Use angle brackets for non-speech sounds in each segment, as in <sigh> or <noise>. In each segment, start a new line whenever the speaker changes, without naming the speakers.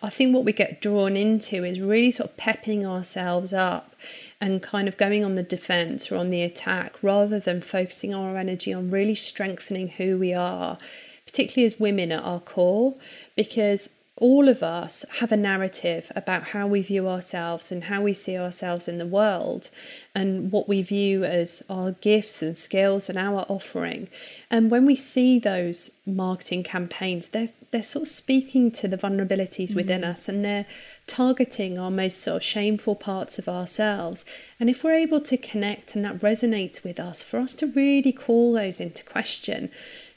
I think what we get drawn into is really sort of pepping ourselves up and kind of going on the defense or on the attack rather than focusing our energy on really strengthening who we are, particularly as women at our core, because all of us have a narrative about how we view ourselves and how we see ourselves in the world and what we view as our gifts and skills and our offering. And when we see those marketing campaigns, they're, they're sort of speaking to the vulnerabilities mm-hmm. within us and they're targeting our most sort of shameful parts of ourselves. And if we're able to connect and that resonates with us, for us to really call those into question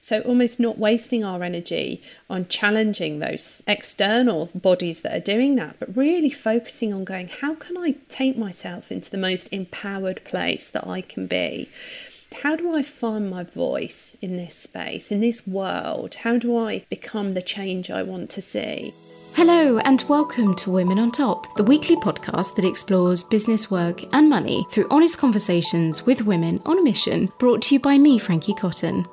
so, almost not wasting our energy on challenging those external bodies that are doing that, but really focusing on going, how can I take myself into the most empowered place that I can be? How do I find my voice in this space, in this world? How do I become the change I want to see?
Hello, and welcome to Women on Top, the weekly podcast that explores business, work, and money through honest conversations with women on a mission, brought to you by me, Frankie Cotton.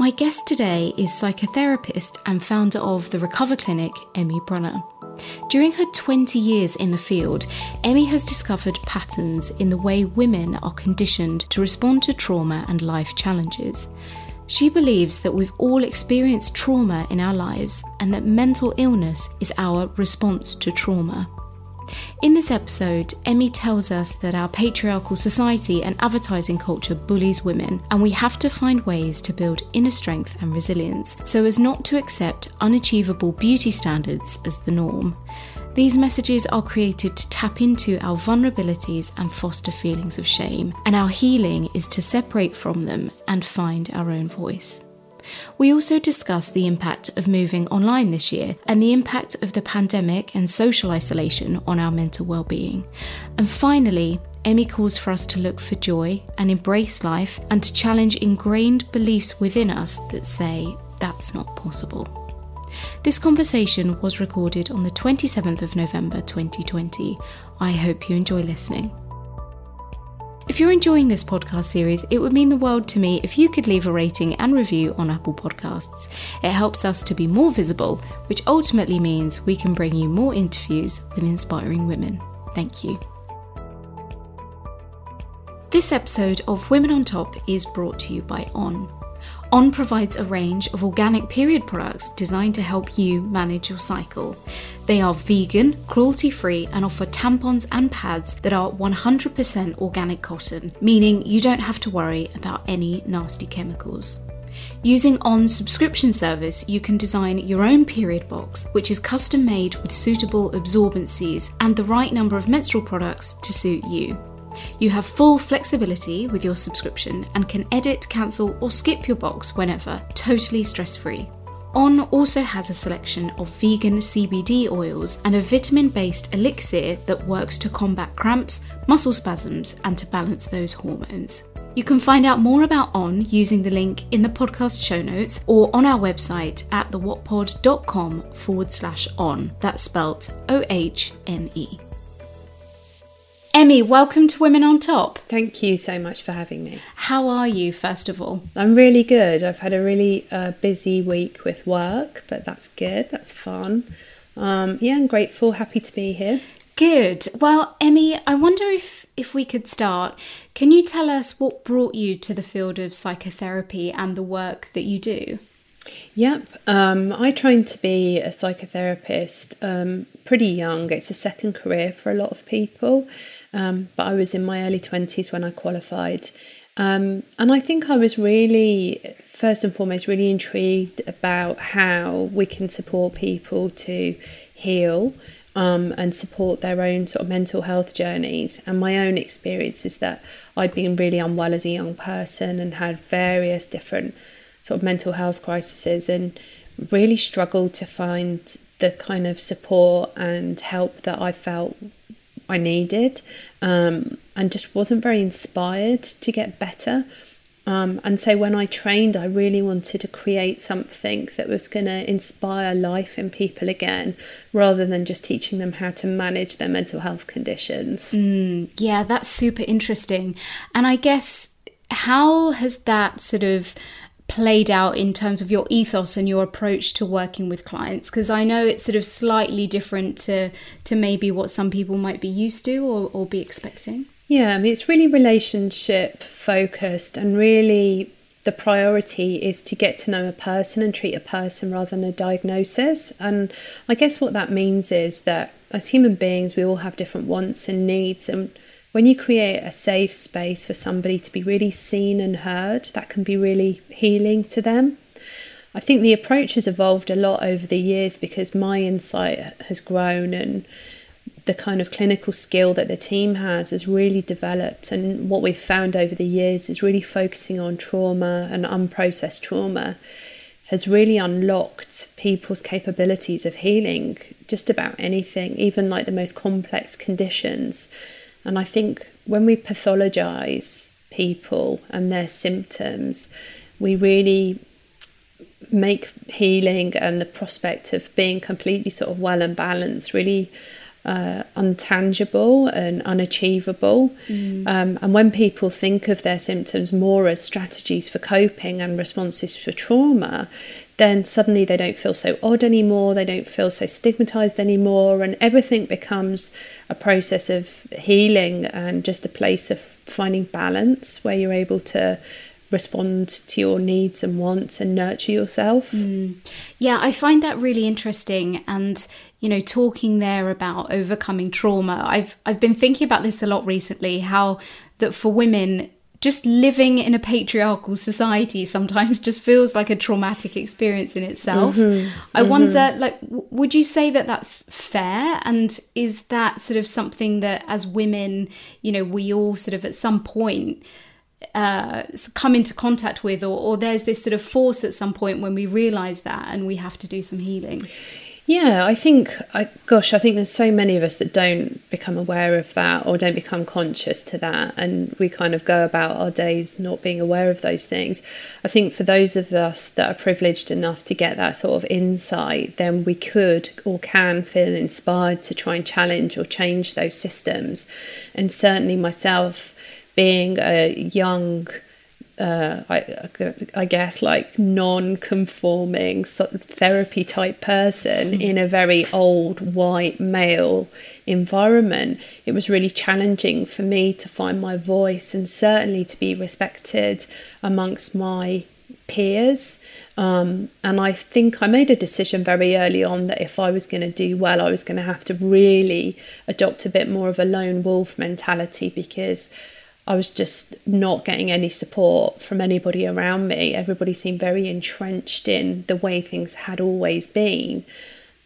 My guest today is psychotherapist and founder of the Recover Clinic, Emmy Brunner. During her 20 years in the field, Emmy has discovered patterns in the way women are conditioned to respond to trauma and life challenges. She believes that we've all experienced trauma in our lives and that mental illness is our response to trauma. In this episode, Emmy tells us that our patriarchal society and advertising culture bullies women, and we have to find ways to build inner strength and resilience so as not to accept unachievable beauty standards as the norm. These messages are created to tap into our vulnerabilities and foster feelings of shame, and our healing is to separate from them and find our own voice. We also discuss the impact of moving online this year and the impact of the pandemic and social isolation on our mental well-being. And finally, Emmy calls for us to look for joy and embrace life and to challenge ingrained beliefs within us that say that's not possible. This conversation was recorded on the 27th of November 2020. I hope you enjoy listening. If you're enjoying this podcast series, it would mean the world to me if you could leave a rating and review on Apple Podcasts. It helps us to be more visible, which ultimately means we can bring you more interviews with inspiring women. Thank you. This episode of Women on Top is brought to you by OHNE. OHNE provides a range of organic period products designed to help you manage your cycle. They are vegan, cruelty free, and offer tampons and pads that are 100% organic cotton, meaning you don't have to worry about any nasty chemicals. Using OHNE's subscription service, you can design your own period box, which is custom made with suitable absorbencies and the right number of menstrual products to suit you. You have full flexibility with your subscription and can edit, cancel, or skip your box whenever, totally stress free. OHNE also has a selection of vegan CBD oils and a vitamin based elixir that works to combat cramps, muscle spasms, and to balance those hormones. You can find out more about OHNE using the link in the podcast show notes or on our website at thewotpod.com forward slash on. That's spelt O H N E. Emmy, welcome to Women on Top.
Thank you so much for having me.
How are you, first of all?
I'm really good. I've had a really uh, busy week with work, but that's good. That's fun. Um, yeah, I'm grateful, happy to be here.
Good. Well, Emmy, I wonder if if we could start. Can you tell us what brought you to the field of psychotherapy and the work that you do?
Yep. Um, I trained to be a psychotherapist um, pretty young. It's a second career for a lot of people. Um, but I was in my early 20s when I qualified. Um, and I think I was really, first and foremost, really intrigued about how we can support people to heal um, and support their own sort of mental health journeys. And my own experience is that I'd been really unwell as a young person and had various different sort of mental health crises and really struggled to find the kind of support and help that I felt I needed um, and just wasn't very inspired to get better. Um, and so when I trained, I really wanted to create something that was going to inspire life in people again, rather than just teaching them how to manage their mental health conditions.
Mm, yeah, that's super interesting. And I guess how has that sort of played out in terms of your ethos and your approach to working with clients? Because i know it's sort of slightly different to to maybe what some people might be used to or, or be expecting.
Yeah i mean it's really relationship focused and really the priority is to get to know a person and treat a person rather than a diagnosis. And i guess what that means is that as human beings we all have different wants and needs and when you create a safe space for somebody to be really seen and heard, that can be really healing to them. I think the approach has evolved a lot over the years because my insight has grown and the kind of clinical skill that the team has has really developed. And what we've found over the years is really focusing on trauma and unprocessed trauma has really unlocked people's capabilities of healing just about anything, even like the most complex conditions. And I think when we pathologize people and their symptoms, we really make healing and the prospect of being completely sort of well and balanced really uh, untangible and unachievable. Mm. Um, and when people think of their symptoms more as strategies for coping and responses for trauma, then suddenly they don't feel so odd anymore, they don't feel so stigmatized anymore, and everything becomes a process of healing and just a place of finding balance where you're able to respond to your needs and wants and nurture yourself. Mm.
Yeah, I find that really interesting and you know talking there about overcoming trauma. I've I've been thinking about this a lot recently how that for women just living in a patriarchal society sometimes just feels like a traumatic experience in itself. Mm-hmm, I mm-hmm. wonder, like, w- would you say that that's fair? And is that sort of something that as women, you know, we all sort of at some point uh, come into contact with, or, or there's this sort of force at some point when we realize that and we have to do some healing?
Yeah, I think, I, gosh, I think there's so many of us that don't become aware of that or don't become conscious to that. And we kind of go about our days not being aware of those things. I think for those of us that are privileged enough to get that sort of insight, then we could or can feel inspired to try and challenge or change those systems. And certainly myself, being a young, uh, I, I guess like non-conforming sort of therapy type person hmm. in a very old white male environment it was really challenging for me to find my voice and certainly to be respected amongst my peers um, and I think I made a decision very early on that if I was going to do well, I was going to have to really adopt a bit more of a lone wolf mentality because I was just not getting any support from anybody around me. Everybody seemed very entrenched in the way things had always been.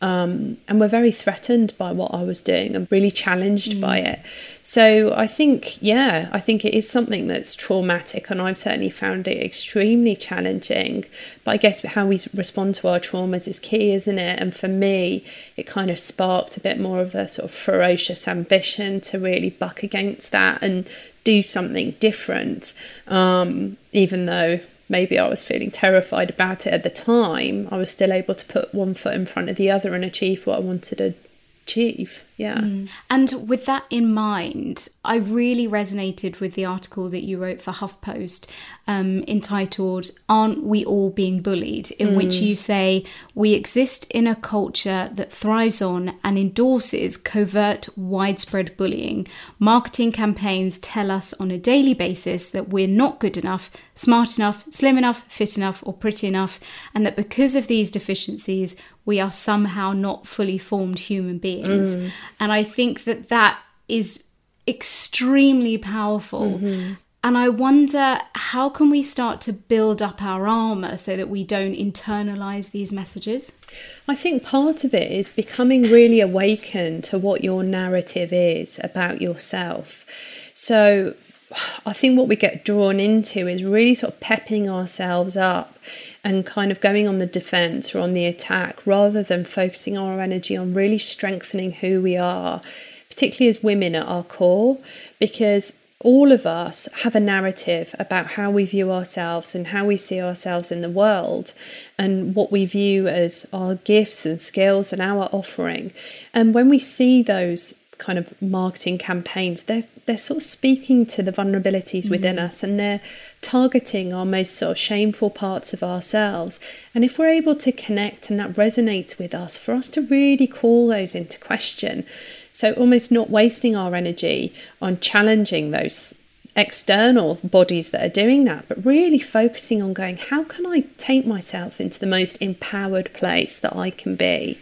Um, and were very threatened by what I was doing and really challenged mm. by it. So I think, yeah, I think it is something that's traumatic, and I've certainly found it extremely challenging. But I guess how we respond to our traumas is key, isn't it? And for me, it kind of sparked a bit more of a sort of ferocious ambition to really buck against that and do something different, um, even though maybe I was feeling terrified about it at the time, I was still able to put one foot in front of the other and achieve what I wanted to achieve. Yeah. Mm.
And with that in mind, I really resonated with the article that you wrote for HuffPost um, entitled Aren't We All Being Bullied? in mm. which you say, We exist in a culture that thrives on and endorses covert, widespread bullying. Marketing campaigns tell us on a daily basis that we're not good enough, smart enough, slim enough, fit enough, or pretty enough, and that because of these deficiencies, we are somehow not fully formed human beings. Mm. And I think that that is extremely powerful. Mm-hmm. And I wonder how can we start to build up our armor so that we don't internalize these messages?
I think part of it is becoming really awakened to what your narrative is about yourself. So I think what we get drawn into is really sort of pepping ourselves up and kind of going on the defense or on the attack rather than focusing our energy on really strengthening who we are, particularly as women at our core, because all of us have a narrative about how we view ourselves and how we see ourselves in the world and what we view as our gifts and skills and our offering. And when we see those kind of marketing campaigns, they're they're sort of speaking to the vulnerabilities within
Mm.
us and they're targeting our most sort of shameful parts of ourselves. And if we're able to connect and that resonates with us, for us to really call those into question. So almost not wasting our energy on challenging those external bodies that are doing that, but really focusing on going, how can I take myself into the most empowered place that I can be?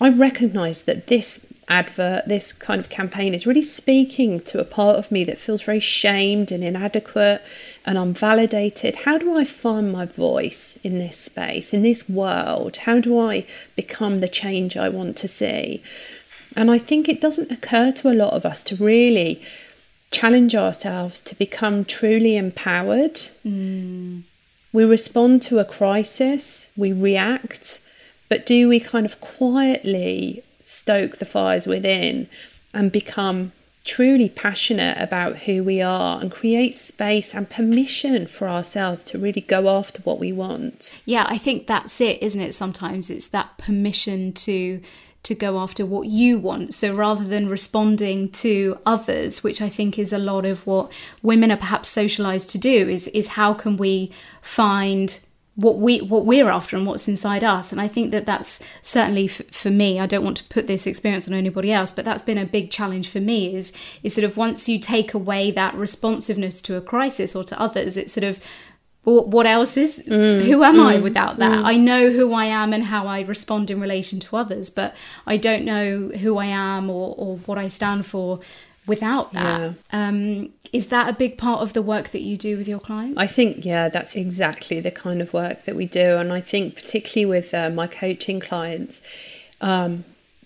I recognize that this advert, this kind of campaign is really speaking to a part of me that feels very shamed and inadequate and unvalidated. How do I find my voice in this space, in this world? How do I become the change I want to see? And I think it doesn't occur to a lot of us to really challenge ourselves to become truly empowered. Mm. We respond to a crisis, we react, but do we kind of quietly stoke the fires within and become truly passionate about who we are and create space and permission for ourselves to really go after what we want?
Yeah, I think that's it, isn't it? Sometimes it's that permission to to go after what you want. So rather than responding to others, which I think is a lot of what women are perhaps socialized to do, is is how can we find what we what we're after and what's inside us. And i think that that's certainly f- for me i don't want to put this experience on anybody else but that's been a big challenge for me is is sort of once you take away that responsiveness to a crisis or to others it's sort of what else is mm, who am i mm, without that? Mm. i know who i am and how i respond in relation to others but i don't know who i am or, or what i stand for without that um, is that a big part of the work that you do with your clients
I think, yeah, that's exactly the kind of work that we do. And I think, particularly with uh, my coaching clients, um,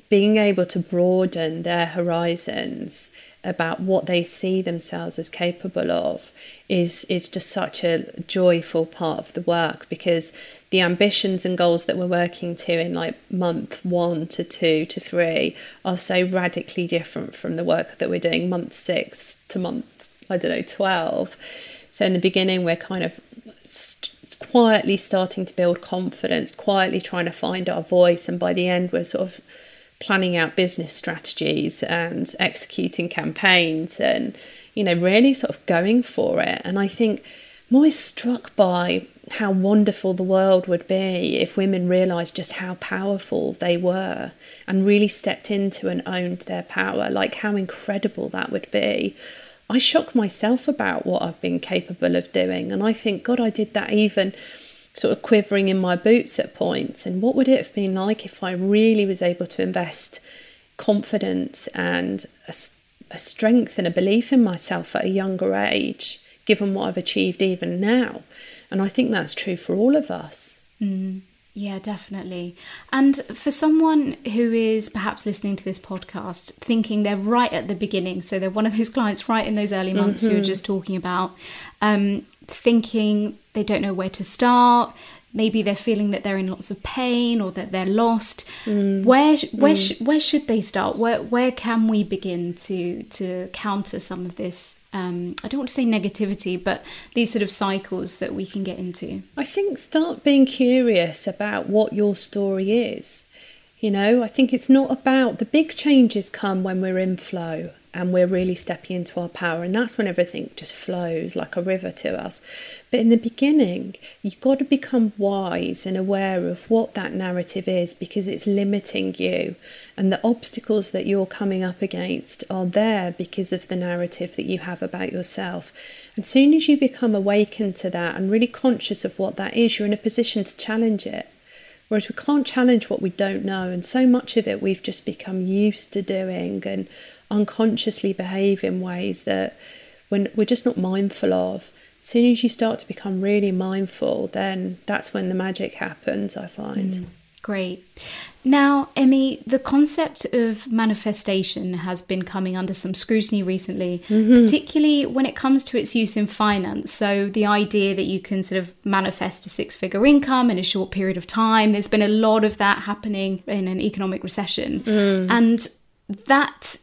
being able to broaden their horizons about what they see themselves as capable of is is just such a joyful part of the work because the ambitions and goals that we're working to in like month one to two to three are so radically different from the work that we're doing month six to month I don't know 12 so in the beginning we're kind of st- quietly starting to build confidence quietly trying to find our voice and by the end we're sort of planning out business strategies and executing campaigns and you know really sort of going for it. And i think i'm always struck by how wonderful the world would be if women realized just how powerful they were and really stepped into and owned their power like how incredible that would be. I shock myself about what i've been capable of doing and i think god i did that even sort of quivering in my boots at points. And what would it have been like if I really was able to invest confidence and a, a strength and a belief in myself at a younger age, given what I've achieved even now? And I think that's true for all of us.
Yeah, definitely. And for someone who is perhaps listening to this podcast thinking they're right at the beginning, so they're one of those clients right in those early months you were just talking about, um, thinking they don't know where to start, maybe they're feeling that they're in lots of pain or that they're lost. Where where sh- where should they start? Where where can we begin to to counter some of this? Um, I don't want to say negativity, but these sort of cycles that we can get into.
I think start being curious about what your story is. You know, I think it's not about the big changes come when we're in flow and we're really stepping into our power, and that's when everything just flows like a river to us. But in the beginning, you've got to become wise and aware of what that narrative is because it's limiting you, and the obstacles that you're coming up against are there because of the narrative that you have about yourself. And soon as you become awakened to that and really conscious of what that is, you're in a position to challenge it. Whereas we can't challenge what we don't know, and so much of it we've just become used to doing and unconsciously behave in ways that when we're just not mindful of. As soon as you start to become really mindful, then that's when the magic happens, I find. Mm.
Great. Now, Emmy, the concept of manifestation has been coming under some scrutiny recently, mm-hmm. particularly when it comes to its use in finance. So, the idea that you can sort of manifest a six figure income in a short period of time, there's been a lot of that happening in an economic recession. Mm. And that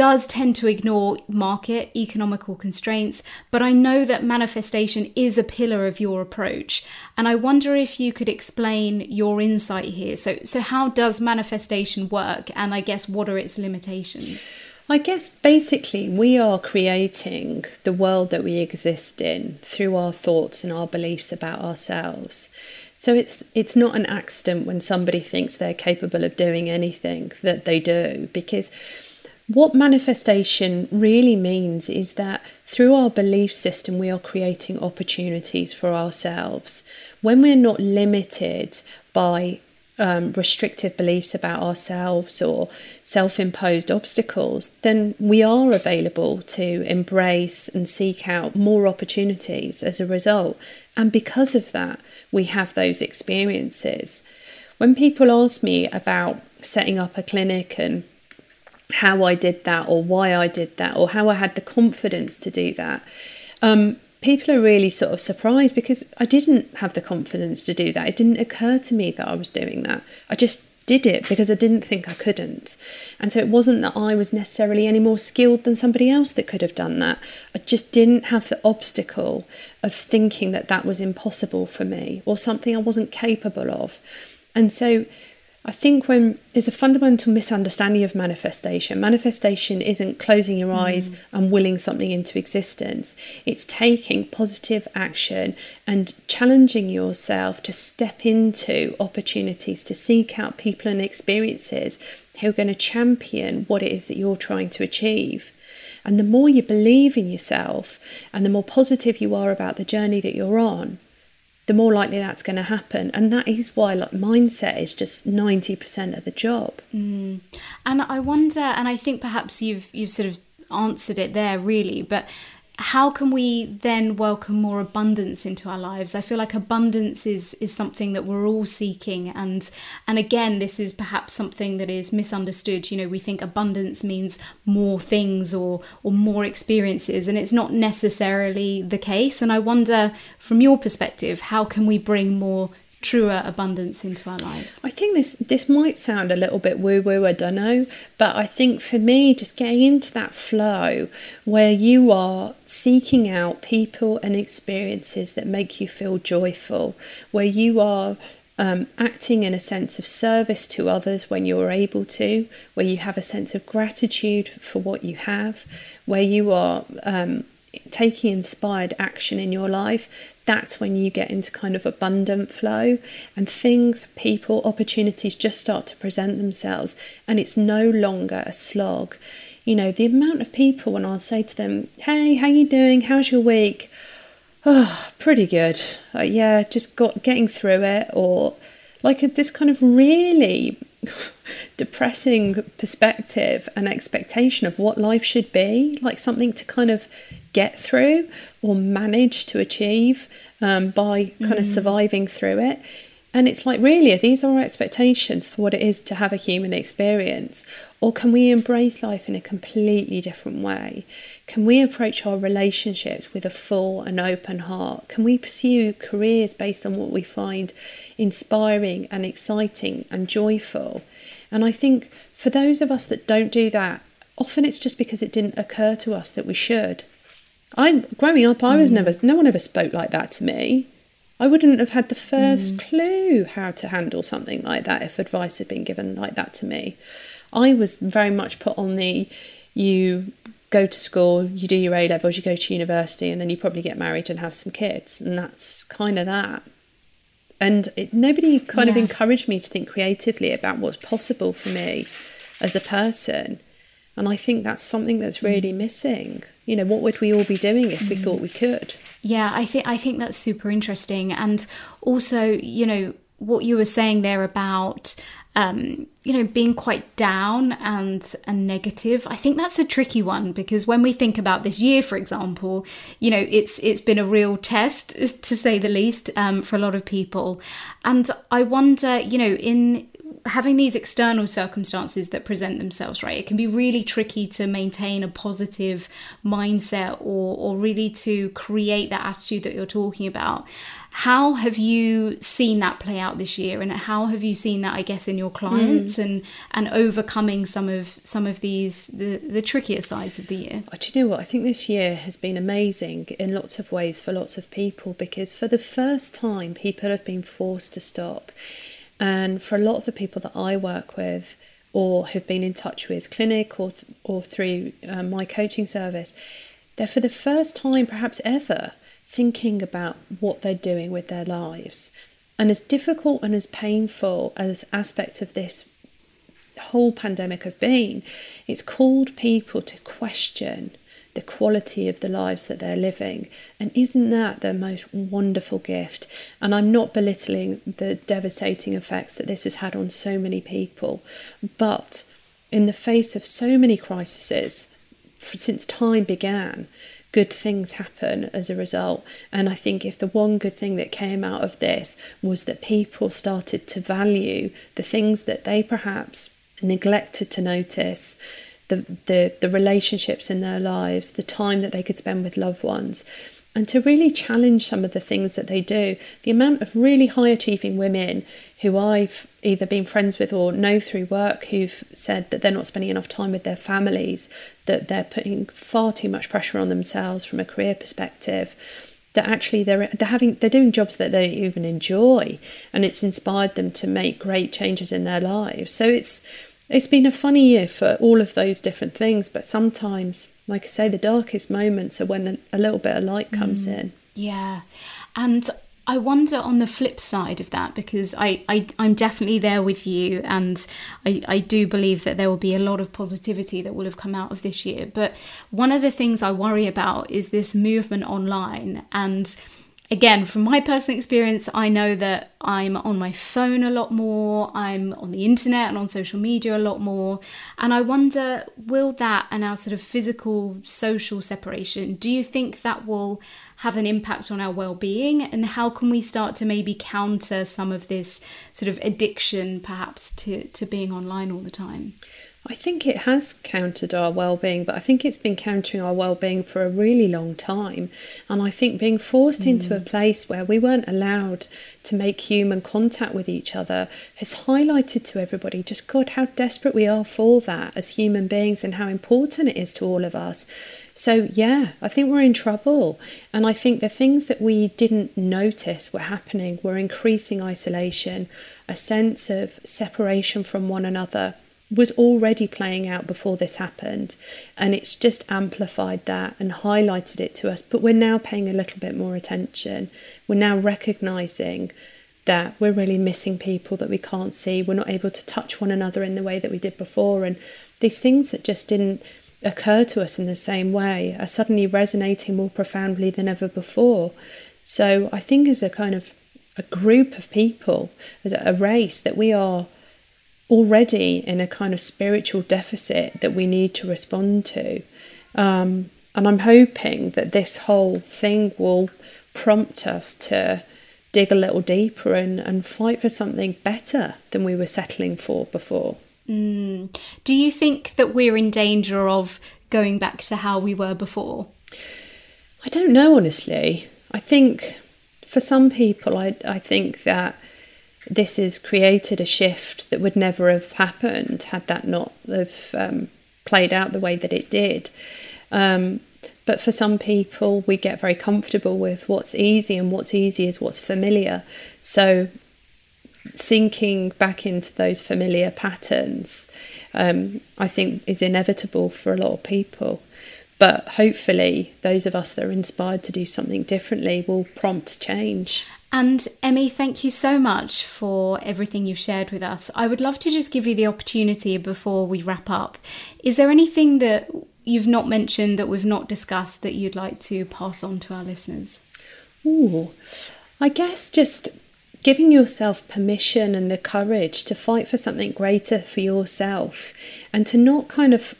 does tend to ignore market economical constraints, but I know that manifestation is a pillar of your approach. And I wonder if you could explain your insight here. So, so how does manifestation work? And I guess what are its limitations?
I guess basically we are creating the world that we exist in through our thoughts and our beliefs about ourselves. So it's it's not an accident when somebody thinks they're capable of doing anything that they do because what manifestation really means is that through our belief system, we are creating opportunities for ourselves. When we're not limited by um, restrictive beliefs about ourselves or self imposed obstacles, then we are available to embrace and seek out more opportunities as a result. And because of that, we have those experiences. When people ask me about setting up a clinic and how I did that or why I did that or how I had the confidence to do that. Um, people are really sort of surprised because I didn't have the confidence to do that. It didn't occur to me that I was doing that. I just did it because I didn't think I couldn't. And so it wasn't that I was necessarily any more skilled than somebody else that could have done that. I just didn't have the obstacle of thinking that that was impossible for me or something I wasn't capable of. And so I think when there's a fundamental misunderstanding of manifestation, manifestation isn't closing your eyes mm. and willing something into existence. It's taking positive action and challenging yourself to step into opportunities to seek out people and experiences who are going to champion what it is that you're trying to achieve. And the more you believe in yourself and the more positive you are about the journey that you're on, the more likely that's going to happen. And that is why like mindset is just 90% of the job.
Mm. And I wonder, and I think perhaps you've, you've sort of answered it there really, but how can we then welcome more abundance into our lives? I feel like abundance is is something that we're all seeking and and again this is perhaps something that is misunderstood. You know we think abundance means more things or or more experiences and it's not necessarily the case and i wonder from your perspective how can we bring more truer abundance into our lives?
I think this this might sound a little bit woo woo, I don't know, but I think for me, just getting into that flow where you are seeking out people and experiences that make you feel joyful, where you are um, acting in a sense of service to others when you're able to, where you have a sense of gratitude for what you have, where you are um, taking inspired action in your life, that's when you get into kind of abundant flow and things, people, opportunities just start to present themselves and it's no longer a slog. You know, the amount of people when I'll say to them, Hey, how you doing? How's your week? Oh, pretty good. Uh, yeah, just got getting through it or like this kind of really <laughs> depressing perspective and expectation of what life should be, like something to kind of get through or manage to achieve um, by kind mm. of surviving through it. And it's like, really, these are our expectations for what it is to have a human experience? Or can we embrace life in a completely different way? Can we approach our relationships with a full and open heart? Can we pursue careers based on what we find inspiring and exciting and joyful? And I think for those of us that don't do that, often it's just because it didn't occur to us that we should. I growing up, I was mm. never. No one ever spoke like that to me. I wouldn't have had the first mm. clue how to handle something like that if advice had been given like that to me. I was very much put on the you go to school, you do your A levels, you go to university, and then you probably get married and have some kids, and that's kind of that. And it, nobody kind yeah. of encouraged me to think creatively about what's possible for me as a person. And I think that's something that's mm. really missing. You know, what would we all be doing if we mm. thought we could?
Yeah, I think I think that's super interesting. And also, you know, what you were saying there about um, you know, being quite down and and negative. I think that's a tricky one because when we think about this year, for example, you know, it's it's been a real test <laughs> to say the least um, for a lot of people, and I wonder, you know, in having these external circumstances that present themselves, right? It can be really tricky to maintain a positive mindset or, or really to create that attitude that you're talking about. How have you seen that play out this year, and how have you seen that, I guess, in your clients mm. and and overcoming some of some of these the the trickier sides of the year?
Oh, do you know what? I think this year has been amazing in lots of ways for lots of people because for the first time, people have been forced to stop, and for a lot of the people that I work with or have been in touch with clinic or th- or through um, my coaching service, they're for the first time, perhaps ever thinking about what they're doing with their lives. And as difficult and as painful as aspects of this whole pandemic have been, it's called people to question the quality of the lives that they're living. And isn't that the most wonderful gift? And I'm not belittling the devastating effects that this has had on so many people, but in the face of so many crises since time began, good things happen as a result. And I think if the one good thing that came out of this was that people started to value the things that they perhaps neglected to notice. The, the, the relationships in their lives, the time that they could spend with loved ones, and to really challenge some of the things that they do. The amount of really high achieving women who I've either been friends with or know through work who've said that they're not spending enough time with their families, that they're putting far too much pressure on themselves from a career perspective. That actually they're they're having they're doing jobs that they don't even enjoy, and it's inspired them to make great changes in their lives. So it's it's been a funny year for all of those different things, but sometimes like I say, the darkest moments are when the, a little bit of light comes mm. in.
Yeah. And I wonder on the flip side of that because I, I I'm definitely there with you and I, I do believe that there will be a lot of positivity that will have come out of this year. But one of the things I worry about is this movement online and again, from my personal experience, I know that I'm on my phone a lot more, I'm on the internet and on social media a lot more. And I wonder, will that and our sort of physical social separation, do you think that will have an impact on our well-being and how can we start to maybe counter some of this sort of addiction perhaps to to being online all the time
I think it has countered our well-being, but I think it's been countering our well-being for a really long time. And I think being forced mm. into a place where we weren't allowed to make human contact with each other has highlighted to everybody just God how desperate we are for that as human beings and how important it is to all of us. So yeah, I think we're in trouble. And I think the things that we didn't notice were happening were increasing isolation, a sense of separation from one another was already playing out before this happened and it's just amplified that and highlighted it to us. But we're now paying a little bit more attention. We're now recognizing that we're really missing people that we can't see. We're not able to touch one another in the way that we did before. And these things that just didn't occur to us in the same way are suddenly resonating more profoundly than ever before. So i think as a kind of a group of people as a race that we are already in a kind of spiritual deficit that we need to respond to. Um, and I'm hoping that this whole thing will prompt us to dig a little deeper and, and fight for something better than we were settling for before.
Mm. Do you think that we're in danger of going back to how we were before?
I don't know, honestly. I think for some people, I, I think that this has created a shift that would never have happened had that not have um, played out the way that it did. Um, but for some people, we get very comfortable with what's easy, and what's easy is what's familiar. So, sinking back into those familiar patterns, um, I think, is inevitable for a lot of people. But hopefully, those of us that are inspired to do something differently will prompt change.
And Emmy, thank you so much for everything you've shared with us. I would love to just give you the opportunity before we wrap up. Is there anything that you've not mentioned that we've not discussed that you'd like to pass on to our listeners?
Ooh, I guess just giving yourself permission and the courage to fight for something greater for yourself and to not kind of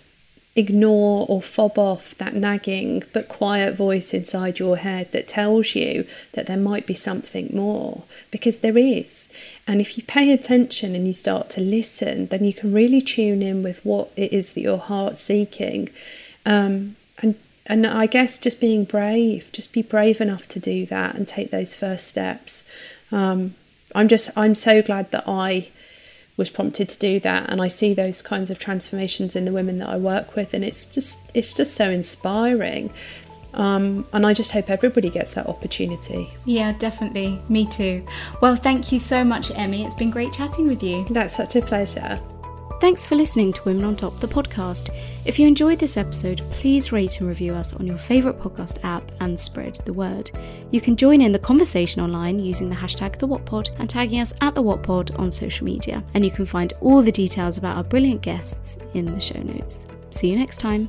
ignore or fob off that nagging but quiet voice inside your head that tells you that there might be something more because there is. And if you pay attention and you start to listen, then you can really tune in with what it is that your heart's seeking. Um, and and I guess just being brave, just be brave enough to do that and take those first steps. Um, I'm just I'm so glad that I was prompted to do that and I see those kinds of transformations in the women that I work with and it's just it's just so inspiring um, and I just hope everybody gets that opportunity.
Yeah, definitely. Me too. Well, thank you so much, Emmy. It's been great chatting with you.
That's such a pleasure.
Thanks for listening to Women on Top, the podcast. If you enjoyed this episode, please rate and review us on your favourite podcast app and spread the word. You can join in the conversation online using the hashtag TheWotPod and tagging us at TheWotPod on social media. And you can find all the details about our brilliant guests in the show notes. See you next time.